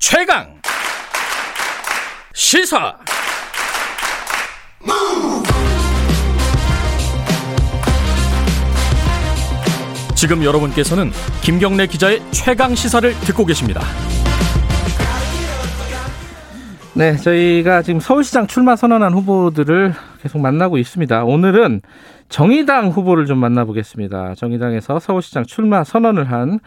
최강 시사 지금 여러분께서는 김경래 기자의 최강 시사를 듣고 계십니다. 네, 저희가 지금 서울시장 출마 선언한 후보들을 계속 만나고 있습니다. 오늘은 정의당 후보를 좀 만나보겠습니다. 정의당에서 서울시장 출마 선언을 한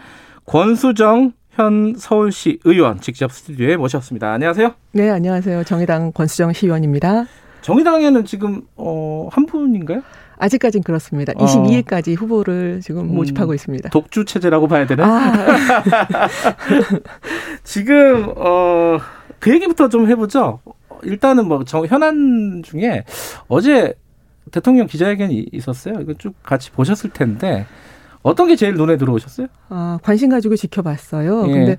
권수정 현 서울시 의원 직접 스튜디오에 모셨습니다. 안녕하세요. 네, 안녕하세요. 정의당 권수정 시의원입니다. 정의당에는 지금 어, 한 분인가요? 아직까진 그렇습니다. 22일까지 어. 후보를 지금 음, 모집하고 있습니다. 독주 체제라고 봐야 되나? 아. 지금 어, 그 얘기부터 좀 해보죠. 일단은 뭐 정, 현안 중에 어제 대통령 기자회견이 있었어요. 이거 쭉 같이 보셨을 텐데 어떤 게 제일 눈에 들어오셨어요? 아, 관심 가지고 지켜봤어요. 예. 근데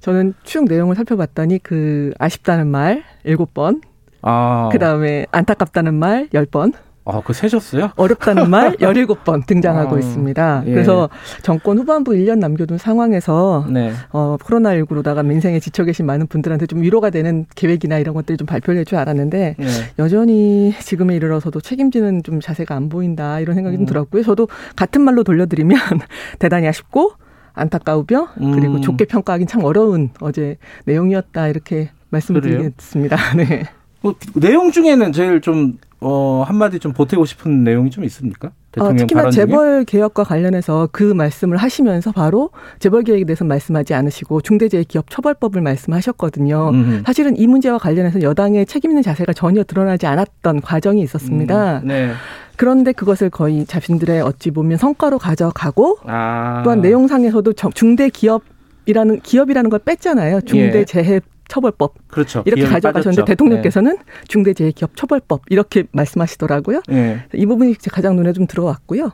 저는 쭉 내용을 살펴봤더니 그 아쉽다는 말 일곱 번, 아. 그 다음에 안타깝다는 말열 번, 아, 그 세셨어요? 어렵다는 말 17번 등장하고 아, 있습니다. 예. 그래서 정권 후반부 1년 남겨둔 상황에서 네. 어, 코로나19로다가 민생에 지쳐 계신 많은 분들한테 좀 위로가 되는 계획이나 이런 것들이 좀 발표를 할 줄 알았는데 예. 여전히 지금에 이르러서도 책임지는 좀 자세가 안 보인다 이런 생각이 음. 좀 들었고요. 저도 같은 말로 돌려드리면 대단히 아쉽고 안타까우며 그리고 음. 좋게 평가하기는 참 어려운 어제 내용이었다 이렇게 말씀을 드리겠습니다. 네. 뭐, 내용 중에는 제일 좀 어, 한마디 좀 보태고 싶은 내용이 좀 있습니까? 어, 특히나 재벌 개혁과 관련해서 그 말씀을 하시면서 바로 재벌 개혁에 대해서 말씀하지 않으시고 중대재해기업 처벌법을 말씀하셨거든요. 음흠. 사실은 이 문제와 관련해서 여당의 책임 있는 자세가 전혀 드러나지 않았던 과정이 있었습니다. 음, 네. 그런데 그것을 거의 자신들의 어찌 보면 성과로 가져가고 아. 또한 내용상에서도 중대 기업 이라는 기업이라는 걸 뺐잖아요. 중대 재해 처벌법 그렇죠. 이렇게 가져가셨는데 빠졌죠. 대통령께서는 네. 중대재해기업 처벌법 이렇게 말씀하시더라고요. 네. 이 부분이 가장 눈에 좀 들어왔고요.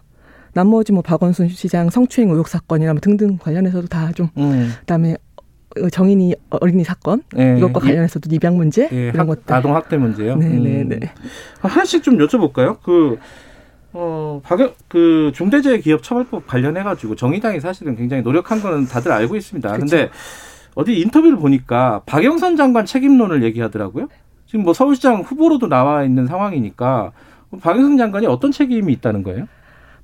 나머지 뭐 박원순 시장 성추행 의혹 사건이나 뭐 등등 관련해서도 다좀 음. 그다음에 정인이 어린이 사건 네. 이것과 관련해서도 입양 문제 네. 이런 것들 아동 학대 문제요. 네네네. 음. 네, 네. 하나씩 좀 여쭤볼까요? 그 어, 박영, 그 중대재해기업처벌법 관련해가지고 정의당이 사실은 굉장히 노력한 거는 다들 알고 있습니다. 그렇 근데 어디 인터뷰를 보니까 박영선 장관 책임론을 얘기하더라고요. 지금 뭐 서울시장 후보로도 나와 있는 상황이니까 박영선 장관이 어떤 책임이 있다는 거예요?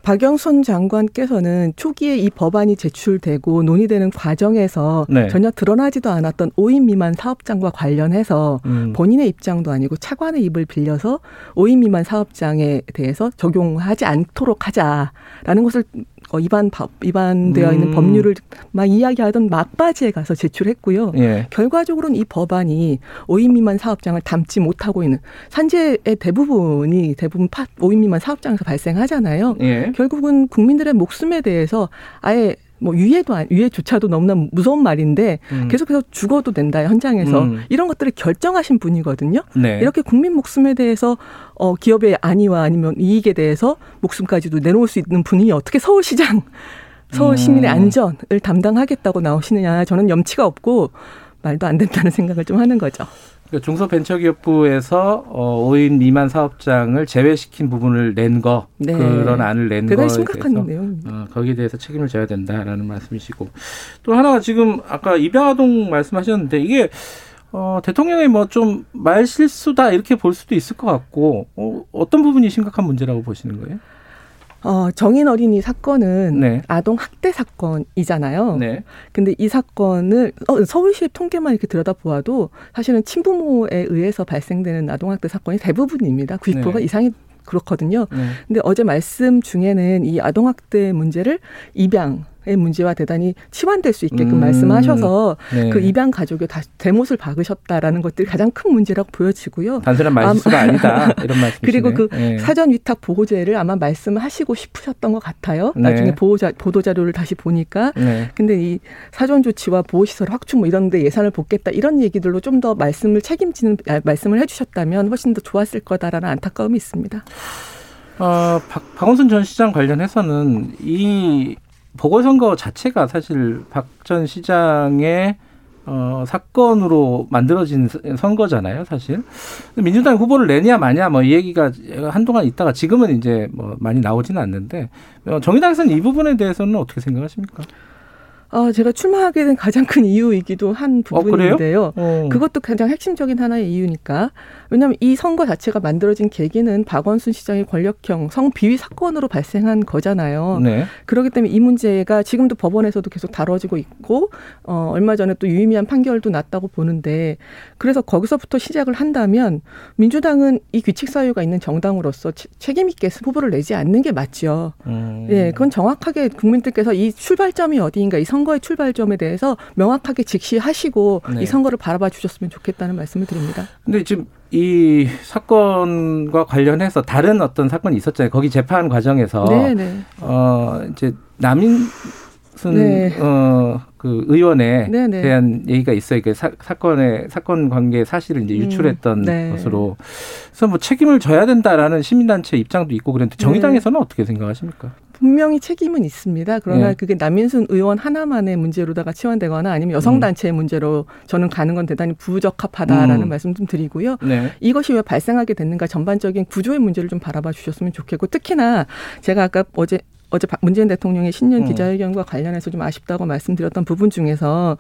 박영선 장관께서는 초기에 이 법안이 제출되고 논의되는 과정에서 네. 전혀 드러나지도 않았던 5인 미만 사업장과 관련해서 음. 본인의 입장도 아니고 차관의 입을 빌려서 5인 미만 사업장에 대해서 적용하지 않도록 하자라는 것을 어, 위반 위반되어 있는 음. 법률을 막 이야기하던 막바지에 가서 제출했고요. 예. 결과적으로는 이 법안이 5인 미만 사업장을 담지 못하고 있는 산재의 대부분이 대부분 파 5인 미만 사업장에서 발생하잖아요. 예. 결국은 국민들의 목숨에 대해서 아예 뭐 유해도 유해조차도 너무나 무서운 말인데 음. 계속해서 죽어도 된다 현장에서 음. 이런 것들을 결정하신 분이거든요. 네. 이렇게 국민 목숨에 대해서 어 기업의 안위와 아니면 이익에 대해서 목숨까지도 내놓을 수 있는 분이 어떻게 서울시장 서울 시민의 음. 안전을 담당하겠다고 나오시느냐 저는 염치가 없고 말도 안 된다는 생각을 좀 하는 거죠. 그러니까 중소벤처기업부에서 어, 5인 미만 사업장을 제외시킨 부분을 낸 거, 네. 그런 안을 낸 거에 심각한 대해서 내용입니다. 어, 거기에 대해서 책임을 져야 된다라는 말씀이시고 또 하나가 지금 아까 입양아동 말씀하셨는데 이게 어, 대통령의 뭐 좀 말 실수다 이렇게 볼 수도 있을 것 같고 어, 어떤 부분이 심각한 문제라고 보시는 거예요? 어, 정인 어린이 사건은 네. 아동 학대 사건이잖아요. 네. 근데 이 사건을 어, 서울시 통계만 이렇게 들여다보아도 사실은 친부모에 의해서 발생되는 아동 학대 사건이 대부분입니다. 90%가 네. 이상이 그렇거든요. 네. 근데 어제 말씀 중에는 이 아동 학대 문제를 입양 의 문제와 대단히 치환될 수 있게끔 음. 말씀하셔서 네. 그 입양 가족의 다시 대못을 박으셨다라는 것들이 가장 큰 문제라고 보여지고요. 단순한 말수가 아 니다 이런 말씀이시네. 그리고 그 네. 사전 위탁 보호제를 아마 말씀하시고 싶으셨던 것 같아요. 네. 나중에 보호자 보도 자료를 다시 보니까 네. 근데 이 사전 조치와 보호 시설 확충 뭐 이런 데 예산을 볶겠다 이런 얘기들로 좀 더 말씀을 책임지는 아, 말씀을 해주셨다면 훨씬 더 좋았을 거다라는 안타까움이 있습니다. 어, 박, 박원순 전 시장 관련해서는 이 보궐선거 자체가 사실 박 전 시장의 어, 사건으로 만들어진 선거잖아요, 사실. 민주당 후보를 내냐 마냐 뭐 이 얘기가 한동안 있다가 지금은 이제 뭐 많이 나오지는 않는데 어, 정의당에서는 이 부분에 대해서는 어떻게 생각하십니까? 어, 제가 출마하게 된 가장 큰 이유이기도 한 어, 부분인데요. 어, 그것도 가장 핵심적인 하나의 이유니까. 왜냐하면 이 선거 자체가 만들어진 계기는 박원순 시장의 권력형 성비위 사건으로 발생한 거잖아요. 네. 그렇기 때문에 이 문제가 지금도 법원에서도 계속 다뤄지고 있고 어, 얼마 전에 또 유의미한 판결도 났다고 보는데 그래서 거기서부터 시작을 한다면 민주당은 이 규칙 사유가 있는 정당으로서 책임 있게 후보를 내지 않는 게 맞죠. 음. 예, 그건 정확하게 국민들께서 이 출발점이 어디인가 이 선거의 출발점에 대해서 명확하게 직시하시고 네. 이 선거를 바라봐 주셨으면 좋겠다는 말씀을 드립니다. 근데 지금 이 사건과 관련해서 다른 어떤 사건이 있었잖아요. 거기 재판 과정에서 네네. 네. 어 이제 남인순 네. 어그 의원에 네네. 네. 대한 얘기가 있어요. 그 사, 사건의 사건 관계 사실을 이제 음, 유출했던 음, 네. 것으로 그래서 뭐 책임을 져야 된다라는 시민단체 입장도 있고 그랬는데 정의당에서는 네. 어떻게 생각하십니까? 분명히 책임은 있습니다. 그러나 네. 그게 남인순 의원 하나만의 문제로다가 치환되거나 아니면 여성단체의 음. 문제로 저는 가는 건 대단히 부적합하다라는 음. 말씀 좀 드리고요. 네. 이것이 왜 발생하게 됐는가 전반적인 구조의 문제를 좀 바라봐 주셨으면 좋겠고 특히나 제가 아까 어제 어제 문재인 대통령의 신년 음. 기자회견과 관련해서 좀 아쉽다고 말씀드렸던 부분 중에서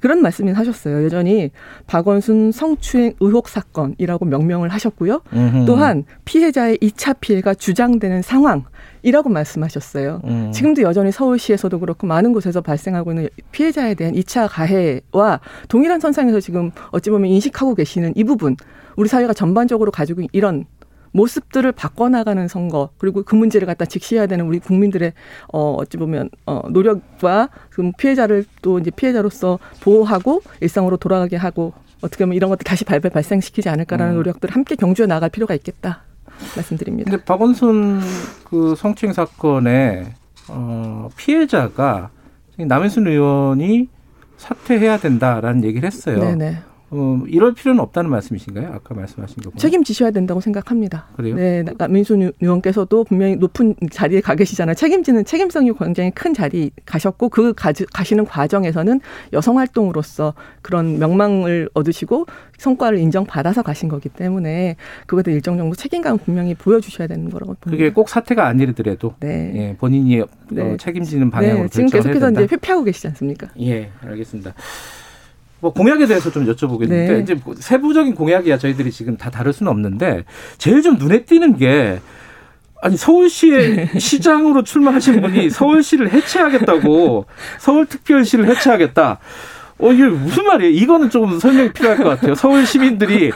그런 말씀을 하셨어요. 여전히 박원순 성추행 의혹 사건이라고 명명을 하셨고요. 음흠. 또한 피해자의 2차 피해가 주장되는 상황 이라고 말씀하셨어요. 음. 지금도 여전히 서울시에서도 그렇고 많은 곳에서 발생하고 있는 피해자에 대한 2차 가해와 동일한 선상에서 지금 어찌 보면 인식하고 계시는 이 부분, 우리 사회가 전반적으로 가지고 이런 모습들을 바꿔나가는 선거 그리고 그 문제를 갖다 직시해야 되는 우리 국민들의 어 어찌 보면 어 노력과 그 피해자를 또 이제 피해자로서 보호하고 일상으로 돌아가게 하고 어떻게 보면 이런 것들 다시 발발 발생시키지 않을까라는 음. 노력들을 함께 경주해 나갈 필요가 있겠다. 말씀드립니다. 근데 박원순 그 성추행 사건의 어, 피해자가 남현순 의원이 사퇴해야 된다라는 얘기를 했어요. 네네. 어, 이럴 필요는 없다는 말씀이신가요? 아까 말씀하신 거. 책임지셔야 된다고 생각합니다. 그래요? 네, 민순 의원께서도 분명히 높은 자리에 가 계시잖아요. 책임지는 책임성이 굉장히 큰 자리 가셨고 그 가, 가시는 과정에서는 여성 활동으로서 그런 명망을 얻으시고 성과를 인정받아서 가신 거기 때문에 그것에 대해 일정 정도 책임감 분명히 보여주셔야 되는 거라고 봅니다. 그게 꼭 사태가 아니더라도 네. 예, 본인이 어, 네. 어, 책임지는 방향으로 네, 지금 계속해서 이제 회피하고 계시지 않습니까? 예, 알겠습니다. 뭐 공약에 대해서 좀 여쭤보겠는데 네. 이제 뭐 세부적인 공약이야 저희들이 지금 다 다룰 수는 없는데 제일 좀 눈에 띄는 게 아니 서울시의 시장으로 출마하신 분이 서울시를 해체하겠다고 서울특별시를 해체하겠다. 어 이게 무슨 말이에요? 이거는 조금 설명이 필요할 것 같아요. 서울 시민들이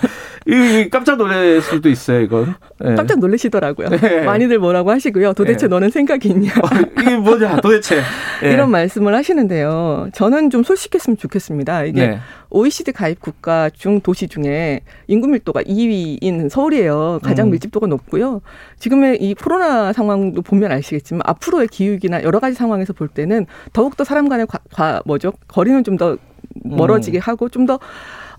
이 깜짝 놀랄 수도 있어요, 이건. 네. 깜짝 놀라시더라고요. 네. 많이들 뭐라고 하시고요. 도대체 네. 너는 생각이 있냐? 어, 이게 뭐냐, 도대체. 예. 이런 말씀을 하시는데요. 저는 좀 솔직했으면 좋겠습니다. 이게 네. OECD 가입 국가 중 도시 중에 인구 밀도가 2위인 서울이에요. 가장 음. 밀집도가 높고요. 지금의 이 코로나 상황도 보면 아시겠지만 앞으로의 기후위기나 여러 가지 상황에서 볼 때는 더욱더 사람 간의 과, 과 뭐죠? 거리는 좀 더 멀어지게 음. 하고 좀더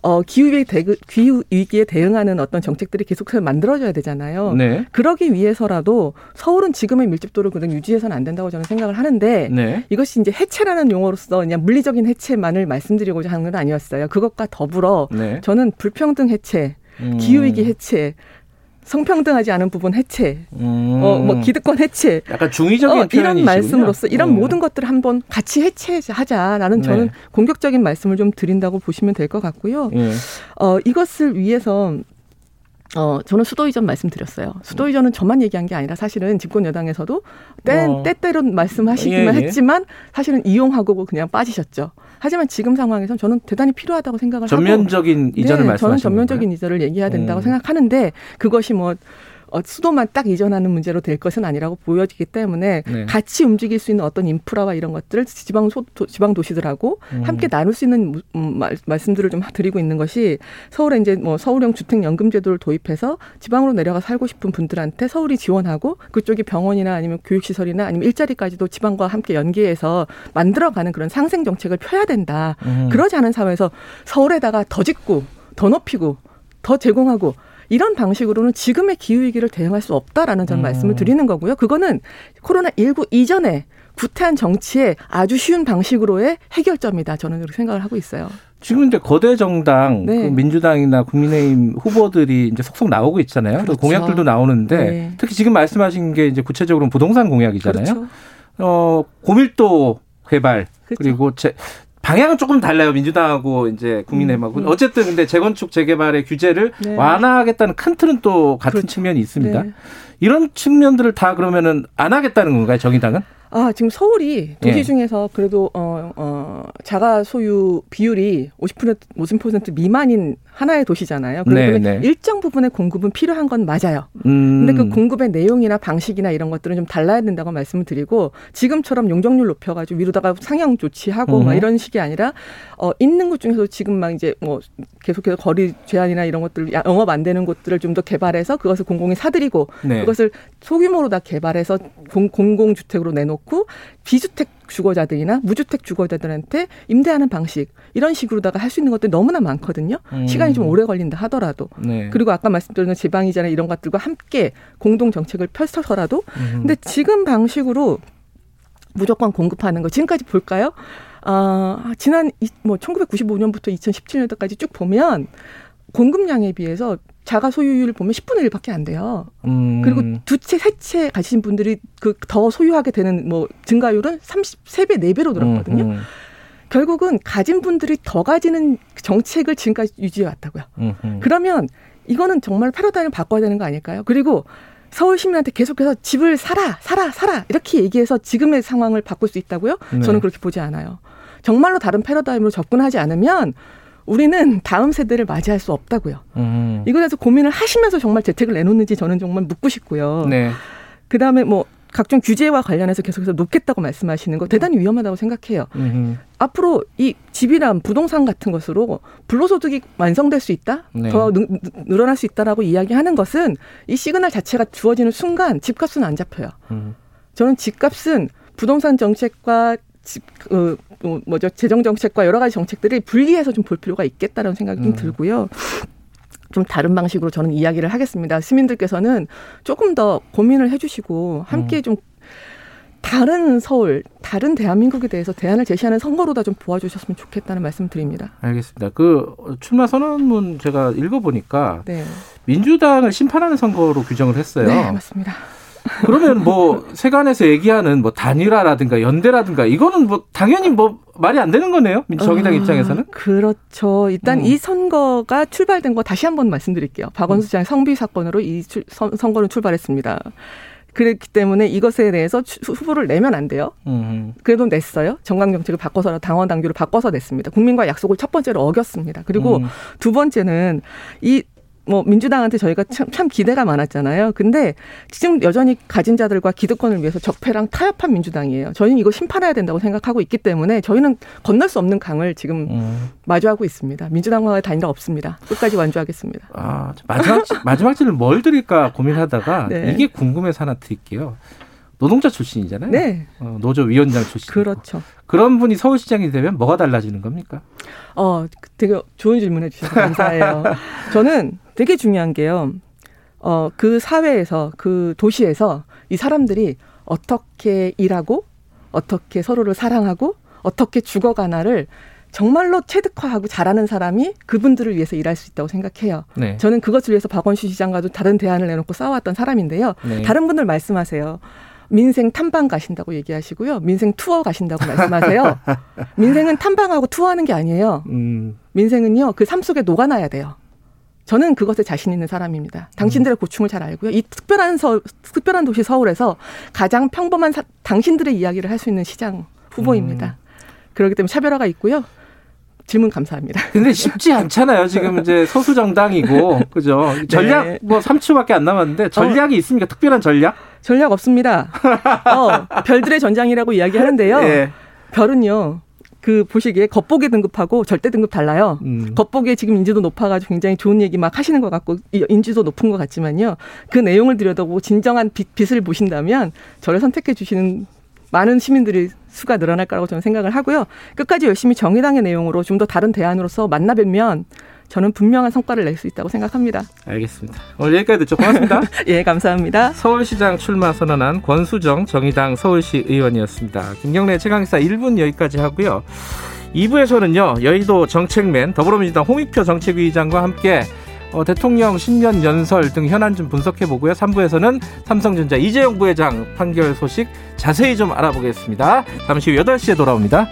어, 기후위기 대, 기후위기에 대응하는 어떤 정책들이 계속해서 만들어져야 되잖아요. 네. 그러기 위해서라도 서울은 지금의 밀집도를 그냥 유지해서는 안 된다고 저는 생각을 하는데 네. 이것이 이제 해체라는 용어로서 그냥 물리적인 해체만을 말씀드리고자 하는 건 아니었어요. 그것과 더불어 네. 저는 불평등 해체, 음. 기후위기 해체, 성평등하지 않은 부분 해체, 음. 어 뭐 기득권 해체, 약간 중의적인 어, 이런 말씀으로서 이런 음. 모든 것들을 한번 같이 해체하자라는 네. 저는 공격적인 말씀을 좀 드린다고 보시면 될 것 같고요. 예. 어 이것을 위해서 어, 저는 수도 이전 말씀드렸어요. 수도 이전은 저만 얘기한 게 아니라 사실은 집권 여당에서도 때, 어. 때때로 말씀하시기만 예, 예. 했지만 사실은 이용하고 그냥 빠지셨죠. 하지만 지금 상황에서 저는 대단히 필요하다고 생각을 전면적인 하고 전면적인 이전을 네, 말씀하시는 저는 전면적인 건가요? 이전을 얘기해야 된다고 음. 생각하는데 그것이 뭐 어, 수도만 딱 이전하는 문제로 될 것은 아니라고 보여지기 때문에 네. 같이 움직일 수 있는 어떤 인프라와 이런 것들을 지방 소, 도, 지방 도시들하고 음. 함께 나눌 수 있는 음, 말, 말씀들을 좀 드리고 있는 것이 서울에 이제 뭐 서울형 주택 연금 제도를 도입해서 지방으로 내려가 살고 싶은 분들한테 서울이 지원하고 그쪽이 병원이나 아니면 교육 시설이나 아니면 일자리까지도 지방과 함께 연계해서 만들어가는 그런 상생 정책을 펴야 된다. 음. 그러지 않은 사회에서 서울에다가 더 짓고 더 높이고 더 제공하고 이런 방식으로는 지금의 기후위기를 대응할 수 없다라는 전 음. 말씀을 드리는 거고요. 그거는 코로나19 이전에 구태한 정치의 아주 쉬운 방식으로의 해결점이다. 저는 그렇게 생각을 하고 있어요. 지금 이제 거대 정당, 네. 그 민주당이나 국민의힘 후보들이 이제 속속 나오고 있잖아요. 그렇죠. 공약들도 나오는데 네. 특히 지금 말씀하신 게 이제 구체적으로 부동산 공약이잖아요. 그렇죠. 어, 고밀도 개발 그렇죠. 그리고 제, 방향은 조금 달라요 민주당하고 이제 국민의힘하고 음, 음. 어쨌든 근데 재건축 재개발의 규제를 네. 완화하겠다는 큰 틀은 또 같은 그렇죠. 측면이 있습니다. 네. 이런 측면들을 다 그러면은 안 하겠다는 건가요 정의당은? 아, 지금 서울이 도시 예. 중에서 그래도 어, 어, 자가 소유 비율이 50% 50% 미만인 하나의 도시잖아요. 그러면 네, 네. 일정 부분의 공급은 필요한 건 맞아요. 음. 근데 그 공급의 내용이나 방식이나 이런 것들은 좀 달라야 된다고 말씀을 드리고 지금처럼 용적률 높여가지고 위로다가 상향 조치하고 음. 막 이런 식이 아니라 어, 있는 곳 중에서 지금 막 이제 뭐 계속해서 거리 제한이나 이런 것들 영업 안 되는 곳들을 좀 더 개발해서 그것을 공공이 사들이고 네. 그것을 소규모로 다 개발해서 공, 공공주택으로 내놓고 비주택 주거자들이나 무주택 주거자들한테 임대하는 방식 이런 식으로다가 할 수 있는 것들이 너무나 많거든요. 음. 시간이 좀 오래 걸린다 하더라도. 네. 그리고 아까 말씀드린 지방이자나 이런 것들과 함께 공동 정책을 펼쳐서라도. 음. 근데 지금 방식으로 무조건 공급하는 거 지금까지 볼까요? 아, 지난 뭐 1995년부터 2017년도까지 쭉 보면 공급량에 비해서 자가 소유율을 보면 10분의 1밖에 안 돼요. 음. 그리고 두 채, 세 채 가지신 분들이 그 더 소유하게 되는 뭐 증가율은 33배, 4배로 늘었거든요. 음, 음. 결국은 가진 분들이 더 가지는 정책을 지금까지 유지해 왔다고요. 음, 음. 그러면 이거는 정말 패러다임을 바꿔야 되는 거 아닐까요? 그리고 서울 시민한테 계속해서 집을 사라, 사라, 사라 이렇게 얘기해서 지금의 상황을 바꿀 수 있다고요? 네. 저는 그렇게 보지 않아요. 정말로 다른 패러다임으로 접근하지 않으면 우리는 다음 세대를 맞이할 수 없다고요. 음. 이거에 대해서 고민을 하시면서 정말 재택을 내놓는지 저는 정말 묻고 싶고요. 네. 그 다음에 뭐 각종 규제와 관련해서 계속해서 놓겠다고 말씀하시는 거 대단히 위험하다고 생각해요. 음흠. 앞으로 이 집이란 부동산 같은 것으로 불로소득이 완성될 수 있다, 네. 더 느, 늘어날 수 있다라고 이야기하는 것은 이 시그널 자체가 주어지는 순간 집값은 안 잡혀요. 음. 저는 집값은 부동산 정책과 집, 어, 뭐, 뭐죠 재정 정책과 여러 가지 정책들이 분리해서 좀 볼 필요가 있겠다라는 생각이 음. 좀 들고요. 좀 다른 방식으로 저는 이야기를 하겠습니다. 시민들께서는 조금 더 고민을 해주시고 함께 음. 좀 다른 서울, 다른 대한민국에 대해서 대안을 제시하는 선거로다 좀 도와주셨으면 좋겠다는 말씀 드립니다. 알겠습니다. 그 출마 선언문 제가 읽어보니까 네. 민주당을 심판하는 선거로 규정을 했어요. 네, 맞습니다. 그러면 뭐 세간에서 얘기하는 뭐 단일화라든가 연대라든가 이거는 뭐 당연히 뭐 말이 안 되는 거네요. 정의당 어, 입장에서는. 그렇죠. 일단 음. 이 선거가 출발된 거 다시 한번 말씀드릴게요. 박원순 시장 성비 사건으로 이 출, 선, 선거는 출발했습니다. 그랬기 때문에 이것에 대해서 후보를 내면 안 돼요. 음. 그래도 냈어요. 정강 정책을 바꿔서 당원 당규를 바꿔서 냈습니다. 국민과 약속을 첫 번째로 어겼습니다. 그리고 음. 두 번째는 이 뭐 민주당한테 저희가 참, 참 기대가 많았잖아요. 근데 지금 여전히 가진 자들과 기득권을 위해서 적폐랑 타협한 민주당이에요. 저희는 이거 심판해야 된다고 생각하고 있기 때문에 저희는 건널 수 없는 강을 지금 음. 마주하고 있습니다. 민주당과의 단일화 없습니다. 끝까지 완주하겠습니다. 아, 마지막 마지막 질문 뭘 드릴까 고민하다가 네. 이게 궁금해서 하나 드릴게요. 노동자 출신이잖아요. 네. 어, 노조 위원장 출신. 그렇죠. 그런 분이 서울시장이 되면 뭐가 달라지는 겁니까? 어, 되게 좋은 질문 해 주셔서 감사해요. 저는 되게 중요한 게요. 어, 그 사회에서, 그 도시에서 이 사람들이 어떻게 일하고, 어떻게 서로를 사랑하고, 어떻게 죽어가나를 정말로 체득화하고 잘하는 사람이 그분들을 위해서 일할 수 있다고 생각해요. 네. 저는 그것을 위해서 박원순 시장과도 다른 대안을 내놓고 싸웠던 사람인데요. 네. 다른 분들 말씀하세요. 민생 탐방 가신다고 얘기하시고요. 민생 투어 가신다고 말씀하세요. 민생은 탐방하고 투어하는 게 아니에요. 음. 민생은요, 그 삶 속에 녹아나야 돼요. 저는 그것에 자신 있는 사람입니다. 당신들의 고충을 잘 알고요. 이 특별한 서, 특별한 도시 서울에서 가장 평범한 사, 당신들의 이야기를 할 수 있는 시장 후보입니다. 음. 그렇기 때문에 차별화가 있고요. 질문 감사합니다. 근데 쉽지 않잖아요. 지금 이제 소수 정당이고 그죠? 전략 네. 뭐 3초밖에 안 남았는데 전략이 어. 있습니까? 특별한 전략? 전략 없습니다. 어, 별들의 전장이라고 이야기하는데요. 네. 별은요. 그 보시기에 겉보기 등급하고 절대 등급 달라요. 음. 겉보기에 지금 인지도 높아가지고 굉장히 좋은 얘기 막 하시는 것 같고 인지도 높은 것 같지만요. 그 내용을 들여다보고 진정한 빛, 빛을 보신다면 저를 선택해 주시는 많은 시민들이 수가 늘어날 거라고 저는 생각을 하고요. 끝까지 열심히 정의당의 내용으로 좀 더 다른 대안으로서 만나 뵈면 저는 분명한 성과를 낼 수 있다고 생각합니다. 알겠습니다. 오늘 여기까지 듣죠. 고맙습니다. 예, 감사합니다. 서울시장 출마 선언한 권수정 정의당 서울시 의원이었습니다. 김경래 최강사 1분 여기까지 하고요. 2부에서는요. 여의도 정책맨 더불어민주당 홍익표 정책위의장과 함께 어, 대통령 신년 연설 등 현안 좀 분석해 보고요. 3부에서는 삼성전자 이재용 부회장 판결 소식 자세히 좀 알아보겠습니다. 잠시 후 8시에 돌아옵니다.